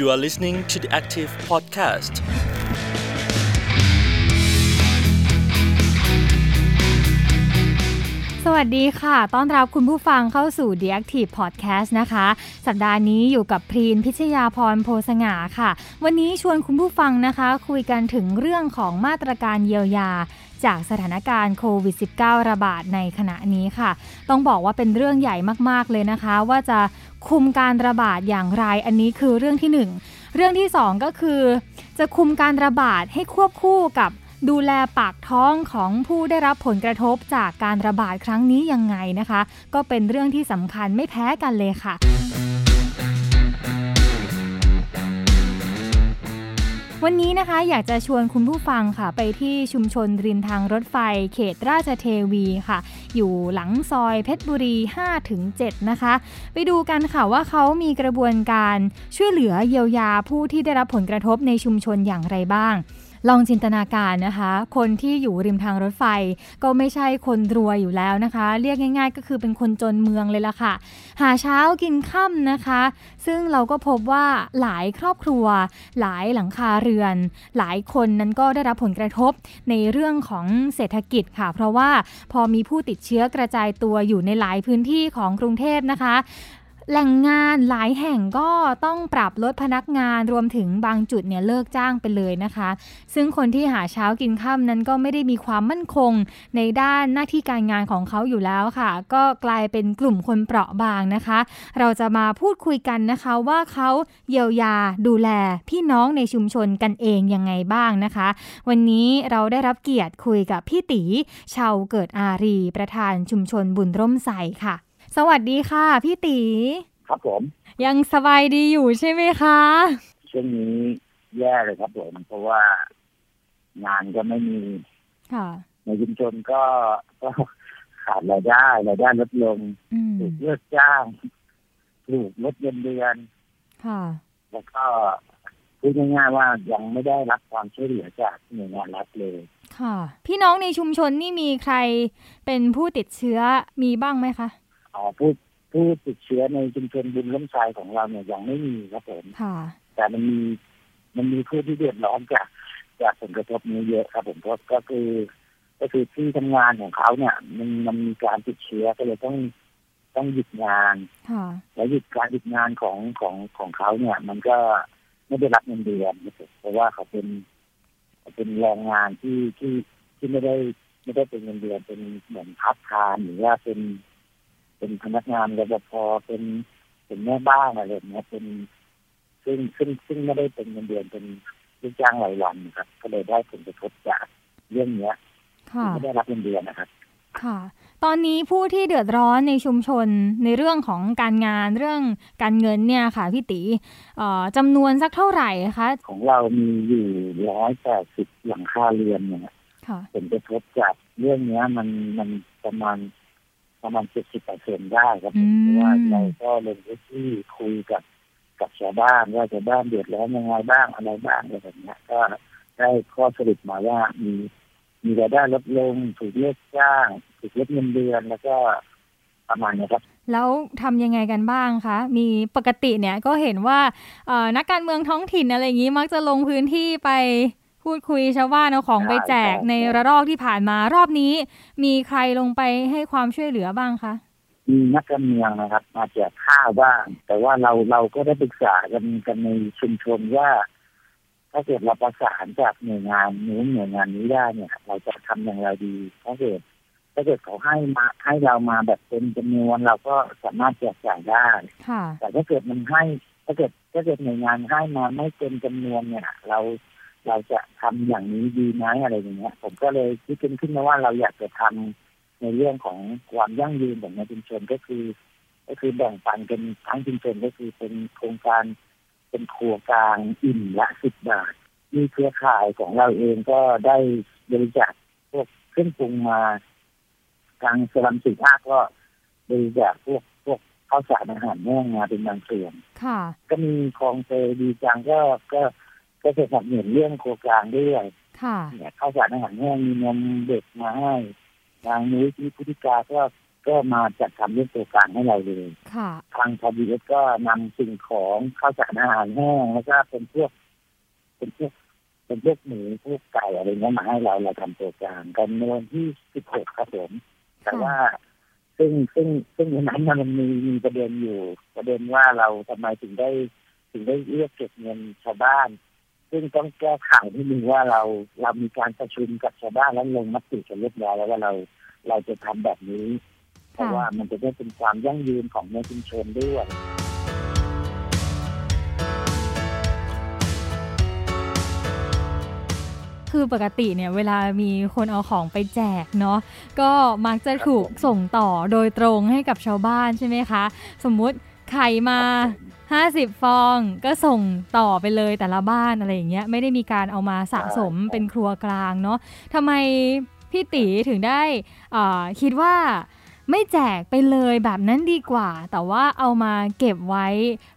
You are listening to the Active Podcast. สวัสดีค่ะ ต้อนรับคุณผู้ฟังเข้าสู่ The Active Podcast นะคะ สัปดาห์นี้อยู่กับพรีนพิชยาพรโพสง่าค่ะ วันนี้ชวนคุณผู้ฟังนะคะ คุยกันถึงเรื่องของมาตรการเยียวยา จากสถานการณ์โควิด -19 ระบาดในขณะนี้ค่ะ ต้องบอกว่าเป็นเรื่องใหญ่มากๆเลยนะคะ ว่าจะคุมการระบาดอย่างไรอันนี้คือเรื่องที่หนึ่งเรื่องที่สองก็คือ จะคุมการระบาดให้ควบคู่กับดูแลปากท้องของผู้ได้รับผลกระทบจากการระบาดครั้งนี้ยังไงนะคะ ก็เป็นเรื่องที่สำคัญไม่แพ้กันเลยค่ะ วันนี้นะคะอยากจะชวนคุณผู้ฟังค่ะ ไปที่ชุมชนริมทางรถไฟ เขตราชเทวีค่ะ อยู่หลังซอยเพชรบุรี 5-7 นะคะ ไปดูกันค่ะว่าเขามีกระบวนการช่วยเหลือเยียวยาผู้ที่ได้รับผลกระทบในชุมชนอย่างไรบ้าง ลองจินตนาการนะคะ คนที่อยู่ริมทางรถไฟ ก็ไม่ใช่คนรวยอยู่แล้วนะคะ เรียกง่าย ๆ ก็คือเป็นคนจนเมืองเลยล่ะค่ะ หาเช้ากินค่ำนะคะ ซึ่งเราก็พบว่าหลายครอบครัว หลายหลังคาเรือน หลายคนนั้นก็ได้รับผลกระทบในเรื่องของเศรษฐกิจค่ะ เพราะว่าพอมีผู้ติดเชื้อกระจายตัวอยู่ในหลายพื้นที่ของกรุงเทพนะคะ แหล่งงานหลายแห่งก็ต้องปรับลดพนักงานรวมถึงบางจุดเนี่ยเลิกจ้างไปเลยนะคะ ซึ่งคนที่หาเช้ากินค่ำนั้นก็ไม่ได้มีความมั่นคงในด้านหน้าที่การงานของเขาอยู่แล้วค่ะ ก็กลายเป็นกลุ่มคนเปราะบางนะคะ เราจะมาพูดคุยกันนะคะว่าเขาเยียวยาดูแลพี่น้องในชุมชนกันเองยังไงบ้างนะคะ วันนี้เราได้รับเกียรติคุยกับพี่ตีชาวเกิดอารีประธานชุมชนบุญร่มใสค่ะ สวัสดีค่ะ พี่ตีครับผม ยังสบายดีอยู่ใช่ไหมคะ ช่วงนี้แย่เลยครับผมเพราะว่างานก็ไม่มี ค่ะ ในชุมชนก็ก็ขาดรายได้รายได้ลดลงอืมถูกเลิกจ้างถูกลดเงินเดือน ค่ะ แล้วก็พูดง่ายๆว่ายังไม่ได้รับความช่วยเหลือจากหน่วยงานรัฐเลย ค่ะ พี่น้องในชุมชนนี่มีใครเป็นผู้ติดเชื้อมีบ้างไหมคะ อ๋อผู้ผู้ติดเชื้อในชุมชนบุญล้มทรายของเราเนี่ยยังไม่มีครับผมค่ะแต่มันมีมันมีผู้ที่เดือดร้อนจากจากผลกระทบนี้เยอะครับผมเพราะก็คือ ก็คือที่ทำงานของเขาเนี่ย มันมันมีการติดเชื้อก็เลยต้องต้องหยุดงานค่ะแล้วหยุดการหยุดงานของของของเขาเนี่ย มันก็ไม่ได้รับเงินเดือนนะครับเพราะว่าเขาเป็นเขาเป็นแรงงานที่ที่ที่ไม่ได้ไม่ได้เป็นเงินเดือนเป็นเหมือนพักทานหรือว่าเป็น เป็นพนักงานรปภเป็นเป็นแม่บ้านอะไรแบบเนี้ยเป็นซึ่งซึ่งซึ่งไม่ได้เป็นเงินเดือนเป็นลูกจ้างรายวันนะครับ ก็เลยได้ผลกระทบจากเรื่องเนี้ยค่ะที่ไม่ได้รับเงินเดือนนะครับ ค่ะ ตอนนี้ผู้ที่เดือดร้อนในชุมชนในเรื่องของการงานเรื่องการเงินเนี่ยค่ะพี่ตีเอ่อจำนวนสักเท่าไหร่คะของเรามีอยู่ร้อยแปดสิบหลังคาเรือนเนี่ยค่ะผลกระทบจากเรื่องเนี้ยมันมันประมาณ ประมาณเจ็ดสิบเปอร์เซ็นได้ครับผมอืมเพราะว่าเราก็ลงพื้นที่คุยกับกับชาวบ้านว่าชาวบ้านเดือดร้อนยังไงบ้างอะไรบ้างอะไรแบบเนี้ยก็ได้ข้อสรุปมาว่ามีมีรายได้ลดลงถูกเลิกจ้างถูกลดเงินเดือนแล้วก็ประมาณเนี้ยครับแล้วทำยังไงกันบ้างคะ มีปกติเนี่ยก็เห็นว่าเอ่อนักการเมืองท้องถิ่นอะไรอย่างนี้มักจะลงพื้นที่ไป พูดคุยชาวบ้านเอาของไปแจกใช่ในระลอกที่ผ่านมารอบนี้ มีใครลงไปให้ความช่วยเหลือบ้างคะมีนักการเมืองนะครับ มาแจกข้าวบ้าง แต่ว่าเราเราก็ได้ปรึกษากันกันในชุมชนว่า ถ้าเกิดเราประสานจากหน่วยงานนู้นหน่วยงานนี้ได้เนี่ย เราจะทำอย่างไรดีถ้าเกิดถ้าเกิดเขาให้มาให้เรามาแบบเป็นจำนวนเราก็สามารถแจกจ่ายได้ค่ะแต่ถ้าเกิดมันให้ ถ้าเกิดถ้าเกิดหน่วยงานให้มาไม่เป็นจำนวนเนี่ย เรา เราจะทำอย่างนี้ดีไหมอะไรอย่างเงี้ย ผมก็เลยคิดขึ้นขึ้นมาว่าเราอยากจะทำในเรื่องของความยั่งยืนของในชุมชนก็คือ ก็คือแบ่งปันกันทั้งชุมชนก็คือเป็นโครงการเป็นครัวกลางอิ่มละสิบบาทมีเครือข่ายของเราเองก็ได้บริจาคพวกเครื่องปรุงมาทางสลัมสุภาพก็บริจาคพวกพวกข้าวสารอาหารแห้งมาเป็นบางส่วนค่ะก็มีคลองเตยดีจังก็ก็ ก็จะสนับสนุนเรื่องโครงการด้วยค่ะเนี่ยข้าวสารอาหารแห้งมีนมเด็กมาให้ทางนุ้ยที่พุทธิกาก็ก็มาจัดทำเรื่องตัวกลางให้เราเลยค่ะทางพบีเอสก็นำสิ่งของข้าวสารอาหารแห้งแล้วก็เป็นพวกเป็นพวกเป็นพวกหมูพวกไก่อะไรเงี้ยมาให้เราเราทำตัวกลางกันในวันที่สิบหกครับผมแต่ว่าซึ่งซึ่งซึ่งในนั้นน่ะมันมีมีประเด็นอยู่ ประเด็นว่าเราทำไมถึงได้ถึงได้เรียกเก็บเงินชาวบ้าน ซึ่งต้องแก้ไขนิดนึงว่าเราเรามีการประชุมกับชาวบ้านแล้วลงมติกันเรียบร้อยแล้วว่าเราเราจะทำแบบนี้ เพราะว่ามันจะได้เป็นความยั่งยืนของในชุมชนด้วยคือปกติเนี่ยเวลามีคนเอาของไปแจกเนาะก็มักจะถูกส่งต่อโดยตรงให้กับชาวบ้านใช่ไหมคะ สมมุติ ไข่มา 50 ฟองก็ส่งต่อไปเลยแต่ละบ้านอะไรอย่างเงี้ยไม่ได้มีการเอามาสะสมเป็นครัวกลางเนาะทำไมพี่ตีถึงได้อ่าคิดว่าไม่แจกไปเลยแบบนั้นดีกว่า แต่ว่าเอามาเก็บไว้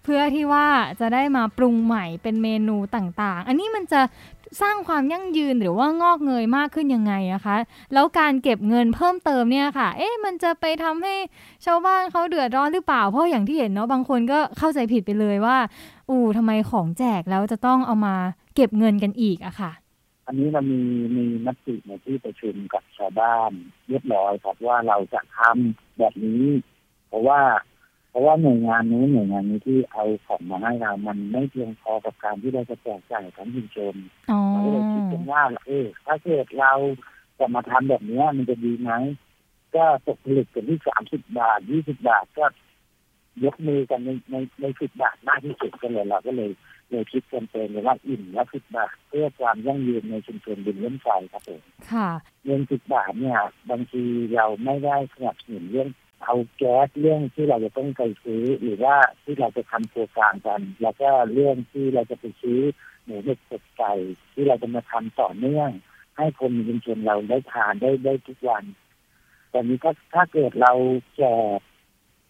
เพื่อที่ว่าจะได้มาปรุงใหม่เป็นเมนูต่างๆ อันนี้มันจะ สร้างความยั่งยืนหรือว่างอกเงยมากขึ้นยังไงอะคะ แล้วการเก็บเงินเพิ่มเติมเนี่ยค่ะ เอ๊ะมันจะไปทำให้ชาวบ้านเขาเดือดร้อนหรือเปล่า เพราะอย่างที่เห็นเนาะบางคนก็เข้าใจผิดไปเลยว่า อู้ทำไมของแจกแล้วจะต้องเอามาเก็บเงินกันอีกอะค่ะ อันนี้เรามีมีมติในที่ประชุมกับชาวบ้านเรียบร้อยครับว่าเราจะทำแบบนี้ เพราะว่า เพราะว่าหน่วยงานนู้นหน่วยงานนี้ที่เอาของมาให้เรา มันไม่เพียงพอกับการที่เราจะแจกจ่ายทั้งชุมชนอ๋อเราก็เลยคิดกันว่าเออถ้าเกิดเราจะมาทำแบบนี้มันจะดีไหมก็ตกผลึกกันที่สามสิบบาทยี่สิบาทก็ยกมือกันในในในสิบบาทมากที่สุดกันเลยเราก็เลยเลยคิดกันเป็นเลยว่าอิ่มละสิบบาทเพื่อความยั่งยืนในชุมชนดินเล่นไฟครับผมค่ะเงินสิบบาทเนี่ย บางทีเราไม่ได้สนับสนุนเรื่อง เอาแก๊สเรื่องที่เราจะต้องไปซื้อ หรือว่าที่เราจะทำโครงการกัน แล้วก็เรื่องที่เราจะไปซื้อหมูเห็ดเป็ดไก่ที่เราจะมาทำต่อเนื่อง ให้คนในชุมชนเราได้ทานได้ได้ทุกวันแต่นี้ก็ถ้าเกิดเราแจก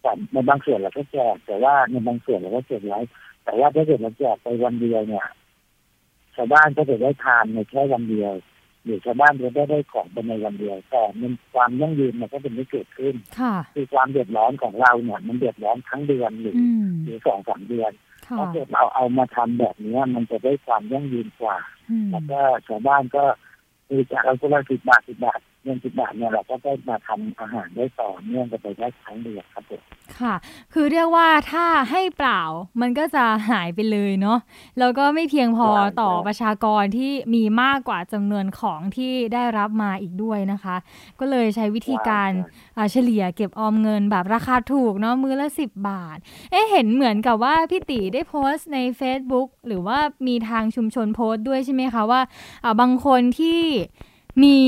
แต่ในบางส่วนเราก็แจกแต่ว่าในบางส่วนเราก็เก็บไว้แต่ว่าถ้าเกิดเราแจกไปวันเดียวเนี่ยชาวบ้านก็จะได้ทานในแค่วันเดียว หรือชาวบ้านจะได้ได้ของไปในวันเดียวแต่มันความยั่งยืนมันก็จะไม่เกิดขึ้นค่ะคือความเดือดร้อนของเราเนี่ยมันเดือดร้อนทั้งเดือนหรืออืมหรือสองสามเดือนค่ะถ้าเกิดเราเอามาทำแบบเนี้ยมันจะได้ความยั่งยืนกว่าอืมแล้วก็ชาวบ้านก็คือจากเราคนละสิบบาทสิบบาท เงินสิบบาทเนี่ยเราก็ได้มาทำอาหารได้ต่อเนื่องกันไปได้ทั้งเดือนครับผมค่ะ คือเรียกว่าถ้าให้เปล่ามันก็จะหายไปเลยเนาะแล้วก็ไม่เพียงพอต่อประชากรที่มีมากกว่าจำนวนของที่ได้รับมาอีกด้วยนะคะ ก็เลยใช้วิธีการอ่าเฉลี่ยเก็บออมเงินแบบราคาถูกเนาะมือละ 10 บาท เอ๊ะเห็นเหมือนกับว่าพี่ตีได้โพสต์ใน Facebook หรือว่ามีทางชุมชนโพสต์ด้วยใช่ไหมคะว่าอ่าบางคนที่มี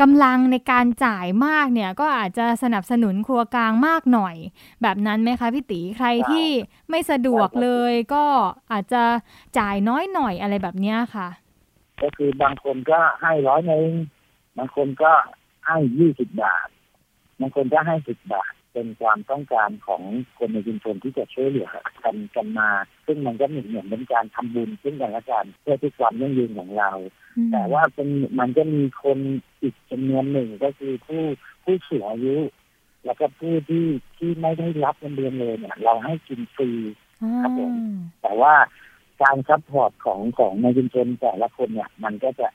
กำลังในการจ่ายมากเนี่ยก็อาจจะสนับสนุนครัวกลางมากหน่อย แบบนั้นไหมคะพี่ตีใครที่ไม่สะดวกเลยก็อาจจะจ่ายน้อยหน่อยอะไรแบบเนี้ยค่ะ ก็คือบางคนก็ให้ร้อยหนึ่งบางคนก็ให้ยี่สิบบาทบางคนก็ให้สิบบาท เป็นความต้องการของคนในชุมชนที่จะช่วยเหลือกันกันมา ซึ่งมันก็เหมือนเหมือนเป็นการทำบุญซึ่งกันและกันเพื่อที่ความยั่งยืนของเราอืมแต่ว่าเป็นมันก็มีคนอีกจำนวนหนึ่งก็คือผู้ผู้สูงอายุ แล้วก็ผู้ที่ที่ไม่ได้รับเงินเดือนเลยเนี่ย เราให้กินฟรีครับผมแต่ว่าการ support ของของในชุมชนแต่ละคนเนี่ย มันก็จะ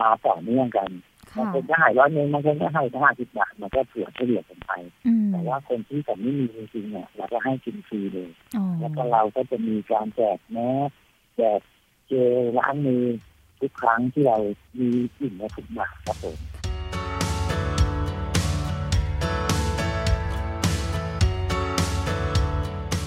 มาต่อเนื่องกัน บางค่ะคนก็ให้ร้อยหนึ่งบางคนก็ให้ห้าสิบบาทมันก็เผื่อเฉลี่ยกันไปอืมแต่ว่าคนที่เขาไม่มีจริงๆเนี่ยเราก็ให้กินฟรีเลยอ๋อแล้วก็เราก็จะมีการแจกแมสแจกเจลล้างมือทุกครั้งที่เรามีอิ่มและทุกบาทครับผม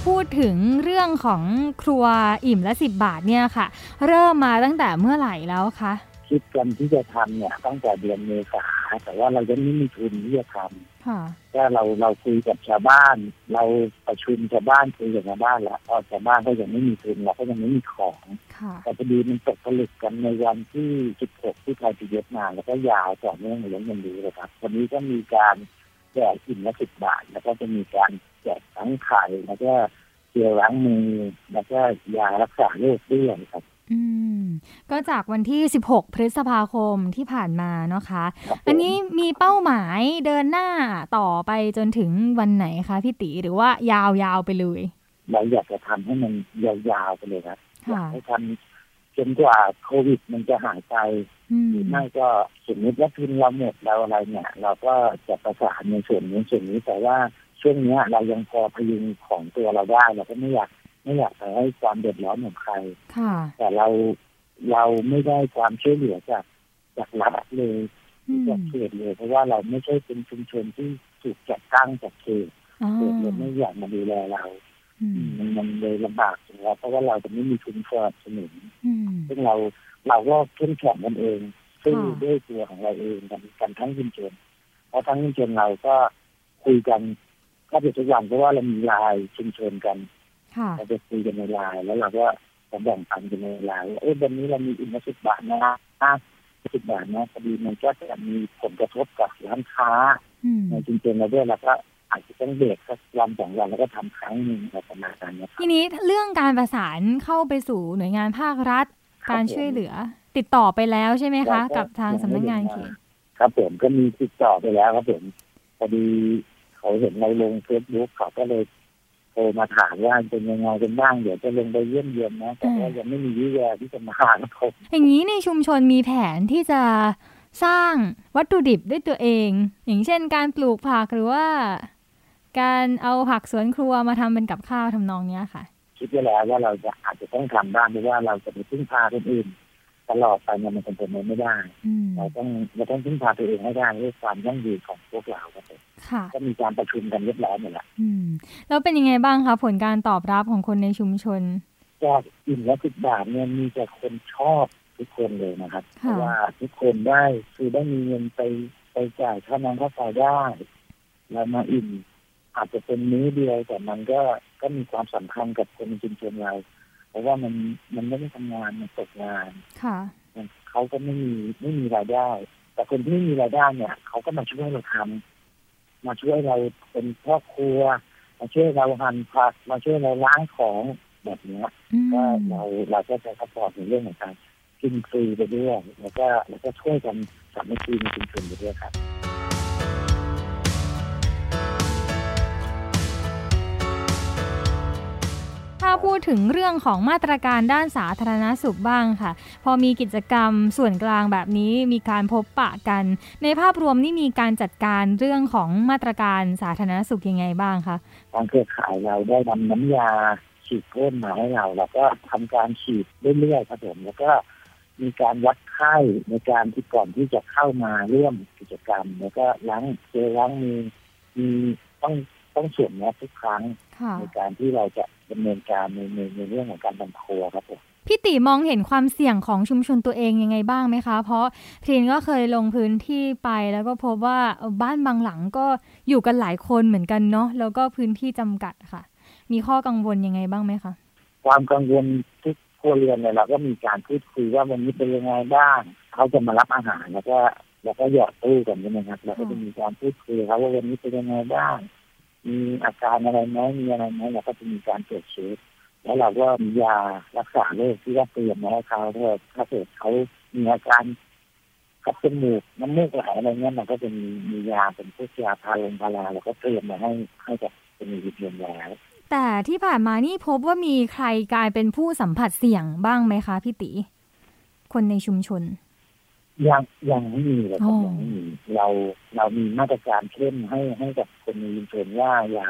พูดถึงเรื่องของครัวอิ่มละสิบบาทเนี่ยค่ะ เริ่มมาตั้งแต่เมื่อไหร่แล้วคะ คิดกันที่จะทำเนี่ยตั้งแต่เดือนเมษาแต่ว่าเรายังไม่มีทุนที่จะทำค่ะก็เราเราคุยกับชาวบ้าน เราประชุมชาวบ้านคุยกับชาวบ้านแล้วพอชาวบ้านก็ยังไม่มีทุนเราก็ยังไม่มีของค่ะแต่พอดีมันตกผลึกกันในวันที่ 16 ที่ไทยพีเอสมาแล้วก็ยาวต่อเนื่องเลยยังดีเลยครับ วันนี้ก็มีการแจกอิ่มละสิบบาท แล้วก็จะมีการแจกทั้งไข่แล้วก็เจลล้างมือแล้วก็ยารักษาโรคด้วยครับ อืม ก็จากวันที่ 16 พฤษภาคมที่ผ่านมาเนาะคะครับผมอันนี้มีเป้าหมายเดินหน้าต่อไปจนถึงวันไหนคะพี่ติหรือว่ายาวๆไปเลย เราอยากจะทำให้มันยาวๆไปเลยครับอยาค่ะกให้ทำจนกว่าโควิดมันจะหายไปอืมหรือไม่ก็สมมติว่าทุนเราหมดเราอะไรเนี่ย เราก็จะประสานในส่วนนี้ส่วนนี้แต่ว่าช่วงเนี้ยเรายังพอพยุงของตัวเราได้เราก็ไม่อยาก ไม่อยากไปให้ความเดือดร้อนของใครค่ะแต่เราเราไม่ได้ความช่วยเหลือจากจากรัฐเลยอืมจากเขตเลย เพราะว่าเราไม่ใช่เป็นชุมชนที่ถูกจัดตั้งจากเขตอ๋อเขตเลยไม่อยากมาดูแลเราอืมมันมันเลยลำบากอยู่แล้วเพราะว่าเราจะไม่มีทุนสนับสนุนอืมซึ่งเราเราก็เข้มแข็งกันเองซึ่งค่ะด้วยตัวของเราเองกันกันทั้งชุมชนเพราะทั้งชุมชนเราก็คุยกันก็เป็นทุกวันเพราะว่าเรามีไลน์ชุมชนกันค่ะ เราจะคุยกันในไลน์แล้วเราก็จะแบ่งปันกันในไลน์ว่าเอ้ยวันนี้เรามีอินสิบบาทนะห้าสิบบาทนะพอดีมันก็จะมีผลกระทบกับร้านค้าอืมในชุมชนเราด้วยเราก็อาจจะต้องเบรกสักวันสองวันแล้วก็ทำครั้งหนึ่งอะไรประมาณนั้นนะครับทีนี้เรื่องการประสานเข้าไปสู่หน่วยงานภาครัฐครับการช่วยเหลือ ติดต่อไปแล้วใช่ไหมคะเราก็กับทางสำนักงานเขตครับผมก็มีติดต่อไปแล้วครับผมพอดีเขาเห็นเราลงเฟซบุ๊กเขาก็เลย โทรมาถามว่าเป็นยังไงกันบ้างเดี๋ยวจะลงไปเยี่ยมเยียนนะแต่ว่ายังไม่มีวิแววที่จะมาครับผมอย่างนี้ในชุมชนมีแผนที่จะสร้างวัตถุดิบด้วยตัวเอง อย่างเช่นการปลูกผักหรือว่า การเอาผักสวนครัวมาทำเป็นกับข้าวทำนองเนี้ยค่ะ คิดไว้แล้วว่าเราจะอาจจะต้องทำบ้างเพราะว่าเราจะไปพึ่งพาคนอื่น ตลอดไปเนี่ยมันเป็นไปไม่ได้อืมเราต้องเราต้องพึ่งพาตัวเองให้ได้ด้วยความยั่งยืนของพวกเราครับผมค่ะก็มีการประชุมกันเรียบร้อยหมดแล้วอืมแล้วเป็นยังไงบ้างคะผลการตอบรับของคนในชุมชนจากอิ่มละสิบบาทเนี่ยมีแต่คนชอบทุกคนเลยนะครับเพค่ะราะว่าทุกคนได้คือได้มีเงินไปไปจ่ายค่าน้ำค่าไฟได้ แล้วมาอิ่มอาจจะเป็นมื้อเดียวแต่มันก็ก็มีความสำคัญกับคนในชุมชนเรา เพราะว่ามันมันไม่ได้ทำงานมันตกงานค่ะมันเขาก็ไม่มีไม่มีรายได้ แต่คนที่ไม่มีรายได้เนี่ยเขาก็มาช่วยเราทำมาช่วยเราเป็นครอบครัว มาช่วยเราหั่นผักมาช่วยเราล้างของแบบเนี้ยอืมก็เราเราก็จะ support ในเรื่องของการกินฟรีไปด้วยแล้วก็แล้วก็ช่วยกันสามัคคีในชุมชนไปด้วยครับ ถ้าพูดถึงเรื่องของมาตรการด้านสาธารณสุขบ้างค่ะ พอมีกิจกรรมส่วนกลางแบบนี้มีการพบปะกัน ในภาพรวมนี่มีการจัดการเรื่องของมาตรการสาธารณสุขยังไงบ้างคะทางเครือข่ายเราได้นำน้ำยาฉีดพ่นมาให้เราเราก็ทำการฉีดเรื่อยๆครับผมแล้วก็มีการวัดไข้ในการที่ก่อนที่จะเข้ามาร่วมกิจกรรม แล้วก็ล้างเจลล้างมือมีต้อง ต้องสวมแมสทุกครั้งค่ะในการที่เราจะดำเนินการในในในเรื่องของการทำครัวครับผมพี่ติมองเห็นความเสี่ยงของชุมชนตัวเองยังไงบ้างไหมคะ เพราะพรีนก็เคยลงพื้นที่ไปแล้วก็พบว่าเอ่อบ้านบางหลังก็อยู่กันหลายคนเหมือนกันเนาะแล้วก็พื้นที่จำกัดค่ะ มีข้อกังวลยังไงบ้างไหมคะความกังวลทุกครัวเรือนเนี่ยเราก็มีการพูดคุยว่าวันนี้เป็นยังไงบ้างเขาจะมารับอาหารแล้วก็แล้วก็หยอดตู้กันใช่ไหมครับเราก็จะมีการพูดคุยเขาว่าวันนี้เป็นยังไงบ้าง มีอาการอะไรไหมมีอะไรไหมเราก็จะมีการตรวจเช็คแล้วเราก็มียารักษาโรคที่ว่าเตรียมมาให้เขาถ้าถ้าเกิดเขามีอาการขับจมูกน้ำมูกไหลอะไรเงี้ยเราก็จะมีมียาเป็นพวกยาพาลงพาราเราก็เตรียมมาให้ให้กับคนมีเพียงแล้วแต่ที่ผ่านมานี่พบว่ามีใครกลายเป็นผู้สัมผัสเสี่ยงบ้างไหมคะพี่ติ คนในชุมชน ยังยังไม่มีเลยครับอ๋อยังไม่มีเราเรามีมาตรการเข้มให้ให้กับคนในชุมชนว่าอย่า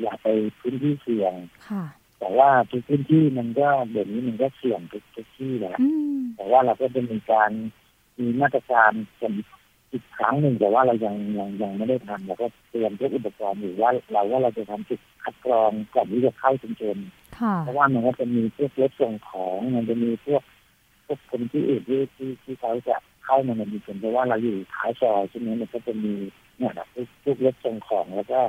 อย่าไปพื้นที่เสี่ยงค่ะ แต่ว่าทุกพื้นที่มันก็เดี๋ยวนี้มันก็เสี่ยงทุกทุกที่แหละอืมแต่ว่าเราก็จะมีการมีมาตรการกันอีกครั้งหนึ่งแต่ว่าเรายังยังยังไม่ได้ทำเราก็เตรียมพวกอุปกรณ์อยู่ว่า เราว่าเราจะทำจุดคัดกรองก่อนที่จะเข้าชุมชนค่ะเพราะว่ามันก็จะมีพวกรถส่งของมันจะมีพวก พวกคนที่อื่นที่ที่ที่เขาจะเข้ามาในชุมชนเพราะว่าเราอยู่ท้ายซอยใช่ไหมมันก็จะมีเนี่ยแบบพวกพวกรถส่งของแล้วก็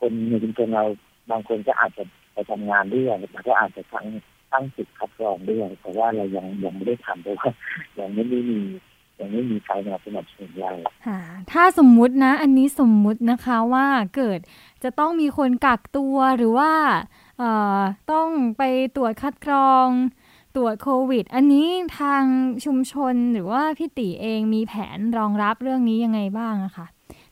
คนในชุมชนเราบางคนก็อาจจะไปทำงานด้วยแล้วก็อาจจะตั้งตั้งจุดคัดกรองด้วยแต่ว่าเรายังยังไม่ได้ทำเพราะว่ายังไม่ได้มียังไม่มีใครมาสนับสนุนเราค่ะถ้าสมมุตินะ อันนี้สมมุตินะคะว่าเกิดจะต้องมีคนกักตัวหรือว่าเอ่อต้องไปตรวจคัดกรอง รวจโควิด อันนี้ทางชุมชนหรือว่าพี่ติเองมีแผนรองรับเรื่องนี้ยังไงบ้างอะคะ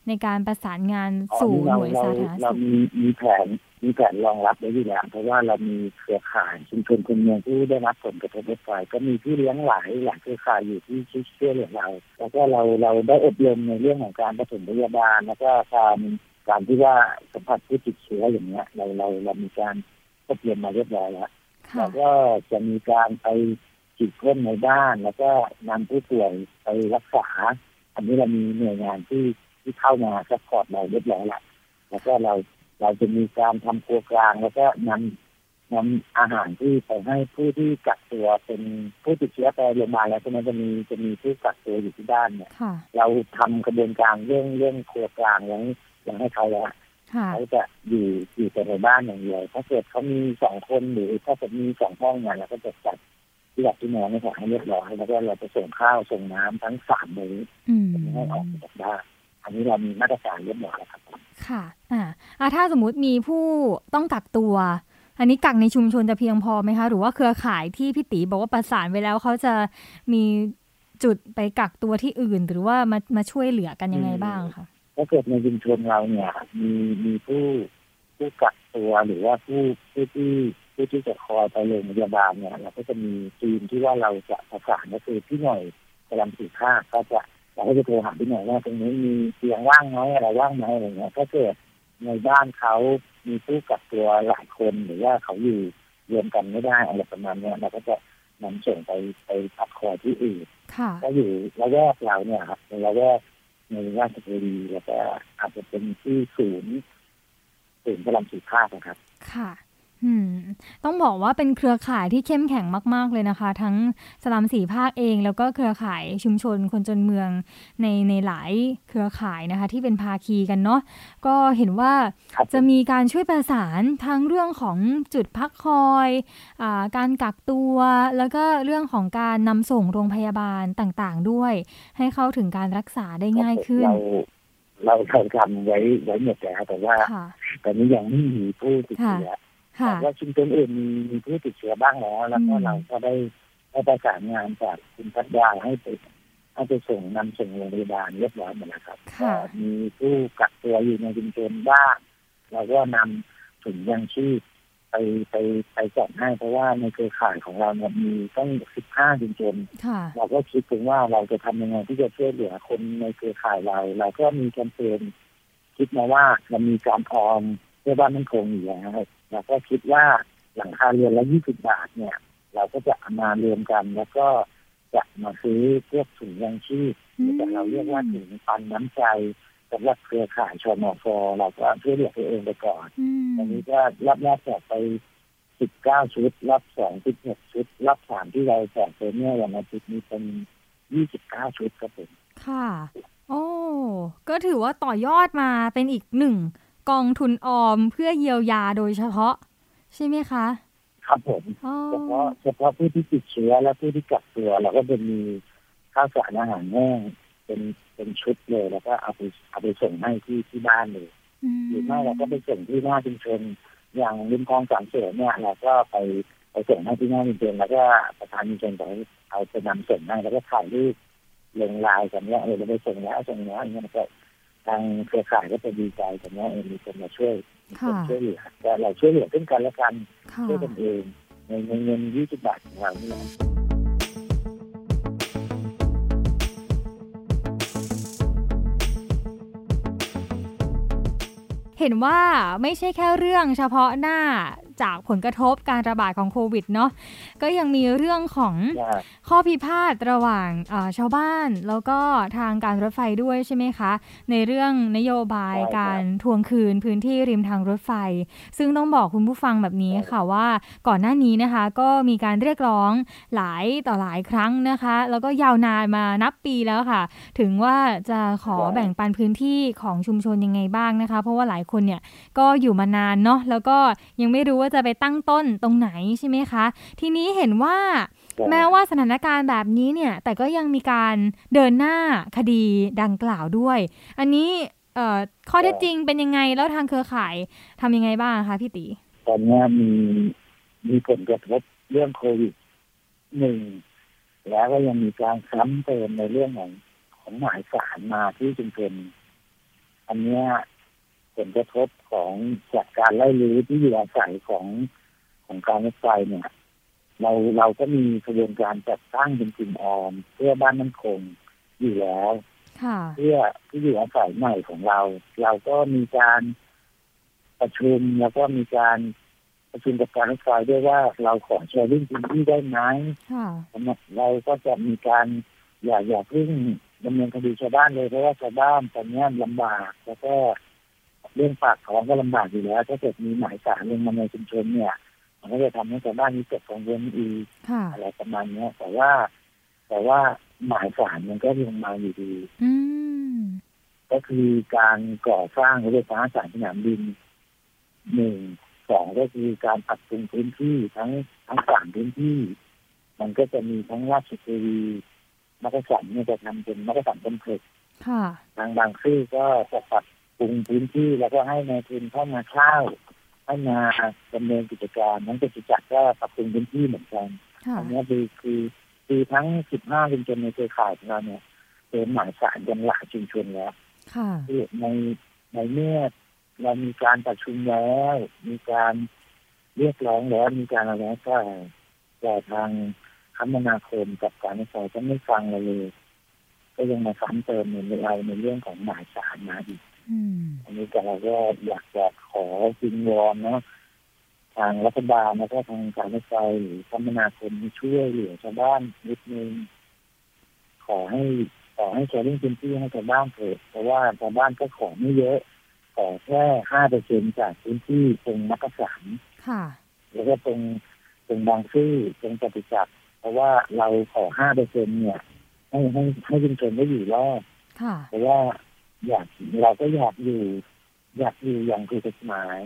ในการประสานงานสู่หน่วยสาธารณสุขเรามีมีแผนมีแผนรองรับไว้อยู่แล้วเพราะว่าเรามีเครือข่ายชุมชนคนเมืองที่ได้รับผลกระทบรถไฟก็มีพี่เลี้ยงหลายหลายเครือข่ายอยู่ที่ช่วยเหลือเรา แล้วก็เราเราได้อบรมในเรื่องของการปฐมพยาบาลแล้วก็การการที่ว่าสัมผัสผู้ติดเชื้ออย่างเงี้ยเราเราเรามีการอบรมมาเรียบร้อยแล้ว แล้วก็จะมีการไปฉีดพ่นในบ้าน แล้วก็นำผู้ป่วยไปรักษา อันนี้เรามีหน่วยงานที่ที่เข้ามา support เราเรียบร้อยแล้วแล้วก็เราเราจะมีการทำครัวกลาง แล้วก็นำนำอาหารที่ไปให้ผู้ที่กักตัวเป็นผู้ติดเชื้อไปโรงพยาบาลแล้วใช่ไหมจะมีจะมีผู้กักตัวอยู่ที่บ้านเนี่ยเราทำกระบวนการเรื่องเรื่องครัวกลางอย่างอย่างให้เขาแล้ว เขาจะอยู่อยู่แต่ในบ้านอย่างเดียวถ้าเกิดเขามีสองคนหรือถ้าจะมีสองห้องเนี่ยเราก็จะจัดที่หลับที่นอนให้เรียบร้อยแล้วก็เราจะส่งข้าวส่งน้ำทั้งสามมื้อให้ออกจากบ้านอันนี้เรามีมาตรการเรียบร้อยแล้วครับค่ะ อ่าถ้าสมมุติมีผู้ต้องกักตัว อันนี้กักในชุมชนจะเพียงพอไหมคะ หรือว่าเครือข่ายที่พี่ตีบอกว่าประสานไว้แล้วเขาจะมีจุดไปกักตัวที่อื่น หรือว่ามามาช่วยเหลือกันยังไงบ้างคะ ถ้าเกิดในชุมชนเราเนี่ย มีมีผู้ผู้กักตัวหรือว่าผู้ผู้ที่ผู้ที่จะคอยไปโรงพยาบาลเนี่ยเราก็จะมีทีมที่ว่าเราจะประสานก็คือพี่หน่อยกำลังสีข้าก็จะเราก็จะโทรหาพี่หน่อยว่าตรงนี้มีเตียงว่างไหมอะไรว่างไหมอะไรเงี้ยถ้าเกิดในบ้านเขามีผู้กักตัวหลายคนหรือว่าเขาอยู่รวมกันไม่ได้อะไรประมาณนี้เราก็จะนำส่งไปไปพักคอยที่อื่นก็อยู่ระแวกเราเนี่ยครับในระแวก ในราชบุรีแล้วก็อาจจะเป็นที่ศูนย์ศูนย์พลังสุขภาพนะครับ ค่ะ ต้องบอกว่าเป็นเครือข่ายที่เข้มแข็งมาก ๆ เลยนะคะ ทั้งสลัมสีภาคเอง แล้วก็เครือข่ายชุมชนคนจนเมืองในในหลายเครือข่ายนะคะ ที่เป็นภาคีกันเนาะก็เห็นว่าจะมีการช่วยประสานทั้งเรื่องของจุดพักคอยอการกักตัว แล้วก็เรื่องของการนำส่งโรงพยาบาลต่างๆ ด้วย ให้เข้าถึงการรักษาได้ง่ายขึ้นเราเราทำไว้ไว้หมดแล้วแต่ว่าตอนนี้ยังไม่มีผู้ติดเชื้อ แต่ว่าชุมชนอื่นมีมีผู้ติดเชื้อบ้างแล้ว แล้วก็เราก็ได้ได้ประสานงานจากคุณพัฒยาให้ไปให้ไปส่งนำส่งโรงพยาบาลเรียบร้อยหมดแล้วครับมีผู้กักตัวอยู่ในชุมชนบ้างเราก็นำถุงยังชีพไปไปไปจัดให้เพราะว่าในเครือข่ายของเราเนี่ยมีต้องสิบห้าชุมชนเราก็คิดถึงว่าเราจะทำยังไงที่จะช่วยเหลือคนในเครือข่ายเรา เราก็มีแคมเปญคิดมาว่าเรามีการออมเพื่อบ้านมั่นคงอยู่แล้ว เราก็คิดว่าหลังคาเรือนละยี่สิบบาทเนี่ย เราก็จะมารวมกันแล้วก็จะมาซื้อพวกถุงยังชีพแต่เราเรียกว่าถุงปันน้ำใจสำหรับเครือข่ายชมฟเราก็ช่วยเหลือตัวเองไปก่อนอันนี้ก็รับแรกแจกไปสิบเก้าชุด รับสองสิบหกชุด รับสามที่เราแจกไปเมื่อวันอาทิตย์นี้เป็นยี่สิบเก้าชุดครับผมค่ะ โอ้ ก็ถือว่าต่อยอดมาเป็นอีกหนึ่ง กองทุนออมเพื่อเยียวยาโดยเฉพาะ ใช่ไหมคะ ครับผมเฉพาะเฉพาะผู้ที่ติดเชื้อและผู้ที่กักตัวเราก็จะมีข้าวสารอาหารแห้งเป็นเป็นชุดเลยแล้วก็เอาไปเอาไปส่งให้ที่ที่บ้านเลยหรือไม่เราก็ไปส่งที่หน้าชุมชนอย่างริมคลองสามเสือเนี่ยเราก็ไปไปส่งให้ที่หน้าชุมชนแล้วก็ประธานชุมชนไปเอาไปนำส่งให้แล้วก็ถ่ายรูปลงลายกันเนี่ยเออเราไปส่งแล้วส่งแล้วอย่างเงี้ยก็ ทางเครือข่ายก็จะดีใจแต่เนี้ยมีคนมาช่วยมีคนช่วยเหลือแต่เราช่วยเหลือซึ่งกันและกันช่วยกันเองในเงินยี่สิบบาทของเรานี่แหละเห็นว่าไม่ใช่แค่เรื่องเฉพาะหน้า จากผลกระทบการระบาดของโควิดเนาะก็ยังมีเรื่องของข้อพิพาทระหว่างชาวบ้าน แล้วก็ทางการรถไฟด้วยใช่ไหมคะ ในเรื่องนโยบายการทวงคืนพื้นที่ริมทางรถไฟ ซึ่งต้องบอกคุณผู้ฟังแบบนี้ค่ะว่าก่อนหน้านี้นะคะ ก็มีการเรียกร้องหลายต่อหลายครั้งนะคะ แล้วก็ยาวนานมานับปีแล้วค่ะ ถึงว่าจะขอแบ่งปันพื้นที่ของชุมชนยังไงบ้างนะคะ เพราะว่าหลายคนเนี่ยก็อยู่มานานเนาะแล้วก็ยังไม่รู้ว่าจะไปตั้งต้นตรงไหนใช่ไหมคะ ทีนี้เห็นว่าแม้ว่าสถานการณ์แบบนี้เนี่ย แต่ก็ยังมีการเดินหน้าคดีดังกล่าวด้วย อันนี้เอ่อข้อเท็จจริงเป็นยังไงแล้วทางเครือข่ายทำยังไงบ้างคะพี่ตีตอนนี้มีมีผลกระทบเรื่องโควิดหนึ่งแล้วก็ยังมีการซ้ำเติมในเรื่องของของหมายสารมาที่จึงเป็น อันเนี้ย ผลกระทบของจากการไล่ลื้อที่อยู่อาศัยของของการรถไฟเนี่ย เราเราก็มีกระบวนการจัดตั้งเป็นกลุ่มออมเพื่อบ้านมั่นคงอยู่แล้วค่ะเพื่อที่อยู่อาศัยใหม่ของเรา เราก็มีการประชุมแล้วก็มีการประชุมกับการรถไฟด้วยว่าเราขอแชร์ลิงพื้นที่ได้ไหมค่ะเราก็จะมีการอย่าอย่าเพิ่งดำเนินคดีชาวบ้านเลยเพราะว่าชาวบ้านตอนนี้ลำบากแล้วก็ เรื่องปากท้องก็ลำบากอยู่แล้ว ถ้าเกิดมีหมายสารลงมาในชุมชนเนี่ย มันก็จะทำให้ชาวบ้านมีเกิดกังวลอีกค่ะอะไรประมาณเนี้ยแต่ว่า แต่ว่าหมายสารมันก็ลงมาอยู่ดีอืมก็คือการก่อสร้างรถไฟฟ้าสายสนามบินหนึ่งสองก็คือการปรับปรุงพื้นที่ทั้งทั้งสามพื้นที่ มันก็จะมีทั้งราชเทวีมักกะสันเนี่ยจะทำเป็นมักกะสันต้นเพกค่ะทางบางซื่อก็จะปรับ ปรุงพื้นที่แล้วก็ให้ในายทุนเข้ามาเช่าให้มาดำเนินกิจการนั้นกิจจักรก็ปรับปรุงพื้นที่เหมือนกันค่ะอันนี้คือคือคือทั้ง 15ชุมชนในเครือข่ายของเราเนี่ยเป็นหมายสารกันหลายชุมชนแล้วค่ะคือในในเมื่อเรามีการประชุมแล้วมีการเรียกร้องแล้วมีการอะไรแล้วก็แต่ทางคมนาคมกับการรถไฟก็ไม่ฟังเราเลย ก็ยังมาซ้ำเติมในเราในเรื่องของหมายสารมาอีก อืมอันนี้ก็เราก็อยากจะขอจิงวอนเนาะทางรัฐบาลแล้วก็ทางการรถไฟหรือคมนาคมช่วยเหลือชาวบ้านนิดนึงขอให้ขอให้แชร์ลิงพื้นที่ให้ชาวบ้านเถิดเพราะว่าชาวบ้านก็ขอไม่เยอะ ขอแค่ห้าเปอร์เซ็นจากพื้นที่ตรงมักกะสันค่ะแล้วก็ตรงตรงบางซื่อตรงจตุจักรเพราะว่าเราขอห้าเปอร์เซ็นเนี่ย ให้ให้ให้ชุมชนได้อยู่รอดค่ะเพราะว่า อยากเราก็อยากอยู่ อยากอยู่อย่างถูกกฎหมาย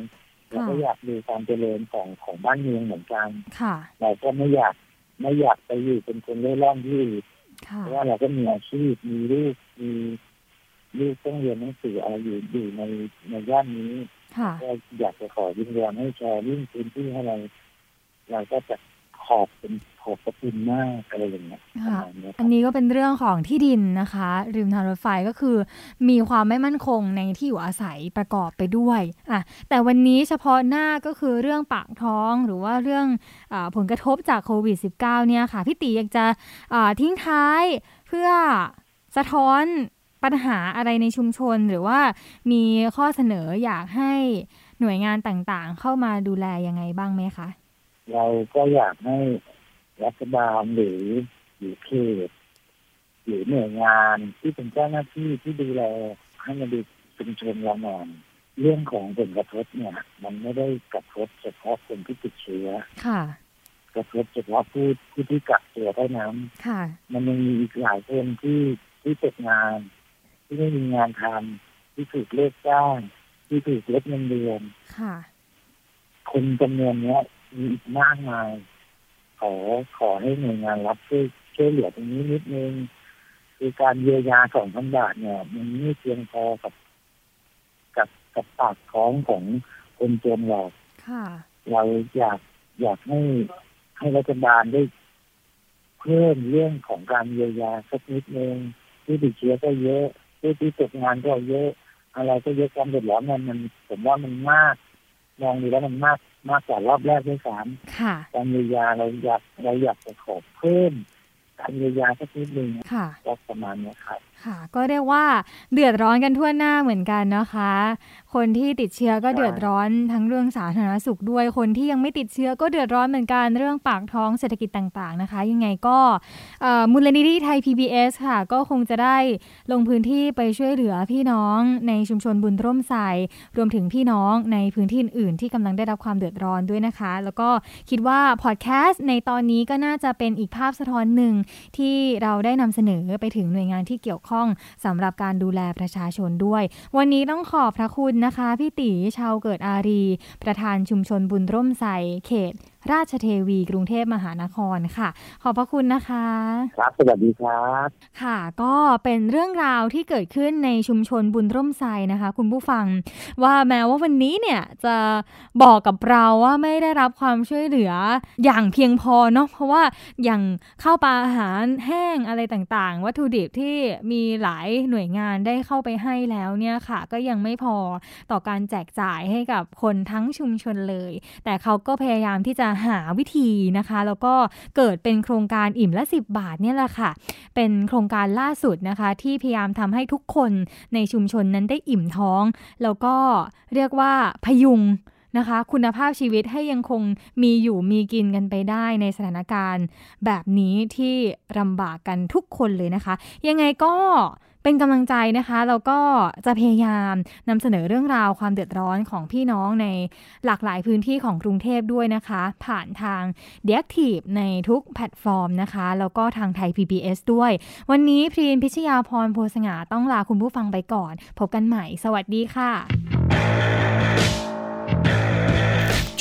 เราก็อยากดูความเจริญของของบ้านเมืองเหมือนกันค่ะเราก็ไม่อยากไม่อยากไปอยู่เป็นคนเล่ร่อนที่อื่นค่ะเพราะว่าเราก็มีอาชีพมีลูกมีลูกต้องเรียนหนังสืออะไรอยู่อยู่ในในย่านนี้ค่ะก็อยากจะขอวิงวอนให้แชร์ลิงก์พื้นที่ให้เราเราก็จะ ขอบเป็นขอบประคุณมากอะไรอย่างเงี้ยประค่ะมาณเนี้ยคอัรันบนี้ก็เป็นเรื่องของที่ดินนะคะ ริมทางรถไฟก็คือ มีความไม่มั่นคงในที่อยู่อาศัยประกอบไปด้วยอะแต่วันนี้เฉพาะหน้าก็คือเรื่องปากท้องหรือว่าเรื่องอาผลกระทบจากโควิด -19 เนี่ยค่ะพี่ตีอยากจะอ่าทิ้งท้ายเพื่อสะท้อนปัญหาอะไรในชุมชนหรือว่ามีข้อเสนออยากให้หน่วยงานต่างๆ เข้ามาดูแลยังไงบ้างไหมคะ เราก็อยากให้รัฐบาลหรือหรือเขตหรือหน่วยงานที่เป็นเจ้าหน้าที่ที่ดูแลให้มาดูชุมชนเราหน่อยเรื่องของผลกระทบเนี่ย มันไม่ได้กระทบเฉพาะคนที่ติดเชื้อค่ะกระทบเฉพาะผู้ผู้ที่กักตัวเท่านั้นค่ะ มันยังมีอีกหลายคนที่ที่ตกงาน ที่ไม่มีงานทำที่ถูกเลิกจ้างที่ถูกลดเงินเดือนค่ะ คนจำนวนเนี้ย มีอีกมากมาย ขอขอให้หน่วยงานรับช่วยช่วยเหลือตรงนี้นิดนึงคือการเยียวยาสองพันบาทเนี่ยมันไม่เพียงพอกับ กับกับปากท้องของคนจนหรอกค่ะเราอยากอยากให้ให้รัฐบาลได้เพิ่มเรื่องของการเยียวยาสักนิดนึงที่ติดเชื้อก็เยอะที่ที่ตกงานก็เยอะ อะไรก็เยอะความเดือดร้อนมันมันผมว่ามันมาก มองดูแล้วมันมาก มากกว่ารอบแรกด้วยซ้ค่ะำการเยียวยาเราอยากเราอยากจะขอเพิ่มการเยียวยาสักนิดนึงค่ะก็ประมาณเนี้ยครับ ค่ะ ก็เรียกว่าเดือดร้อนกันทั่วหน้าเหมือนกันนะคะ คนที่ติดเชื้อก็เดือดร้อนทั้งเรื่องสาธารณสุขด้วย คนที่ยังไม่ติดเชื้อก็เดือดร้อนเหมือนกันเรื่องปากท้องเศรษฐกิจต่างๆนะคะ ยังไงก็มูลนิธิไทย PBS ค่ะ ก็คงจะได้ลงพื้นที่ไปช่วยเหลือพี่น้องในชุมชนบุญร่มใสรวมถึงพี่น้องในพื้นที่อื่น ๆ ที่กำลังได้รับความเดือดร้อนด้วยนะคะ แล้วก็คิดว่าพอดแคสต์ในตอนนี้ก็น่าจะเป็นอีกภาพสะท้อนหนึ่งที่เราได้นำเสนอไปถึงหน่วยงานที่เกี่ยวข้องสำหรับการดูแลประชาชนด้วย วันนี้ต้องขอบพระคุณนะคะ พี่ตีชาวเกิดอารี ประธานชุมชนบุญร่มใสเขต ราชเทวีกรุงเทพมหานครค่ะ ขอบพระคุณนะคะ ครับ สวัสดีครับ ค่ะ ก็เป็นเรื่องราวที่เกิดขึ้นในชุมชนบุญร่มไทรนะคะ คุณผู้ฟังว่าแม้ว่าวันนี้เนี่ยจะบอกกับเราว่าไม่ได้รับความช่วยเหลืออย่างเพียงพอเนาะเพราะว่าอย่างข้าวปลาอาหารแห้งอะไรต่างๆ วัตถุดิบที่มีหลายหน่วยงานได้เข้าไปให้แล้วเนี่ยค่ะ ก็ยังไม่พอต่อการแจกจ่ายให้กับคนทั้งชุมชนเลย แต่เขาก็พยายามที่จะหาวิธีนะคะ แล้วก็เกิดเป็นโครงการอิ่มละ 10 บาทเนี่ยแหละค่ะ เป็นโครงการล่าสุดนะคะ ที่พยายามทำให้ทุกคนในชุมชนนั้นได้อิ่มท้อง แล้วก็เรียกว่าพยุงนะคะ คุณภาพชีวิตให้ยังคงมีอยู่มีกินกันไปได้ในสถานการณ์ แบบนี้ที่ลำบากกันทุกคนเลยนะคะ ยังไงก็ เป็นกำลังใจนะคะแล้วก็จะพยายามนำเสนอเรื่องราวความเดือดร้อนของพี่น้องในหลากหลายพื้นที่ของกรุงเทพด้วยนะคะ ผ่านทาง d e a c t i v e ในทุกแพลตฟอร์มนะคะ แล้วก็ทางไทย PBS ด้วย วันนี้พรีนพิชยาพรโพสงาต้องลาคุณผู้ฟังไปก่อน พบกันใหม่ สวัสดีค่ะ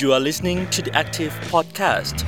You are listening to the Active Podcast.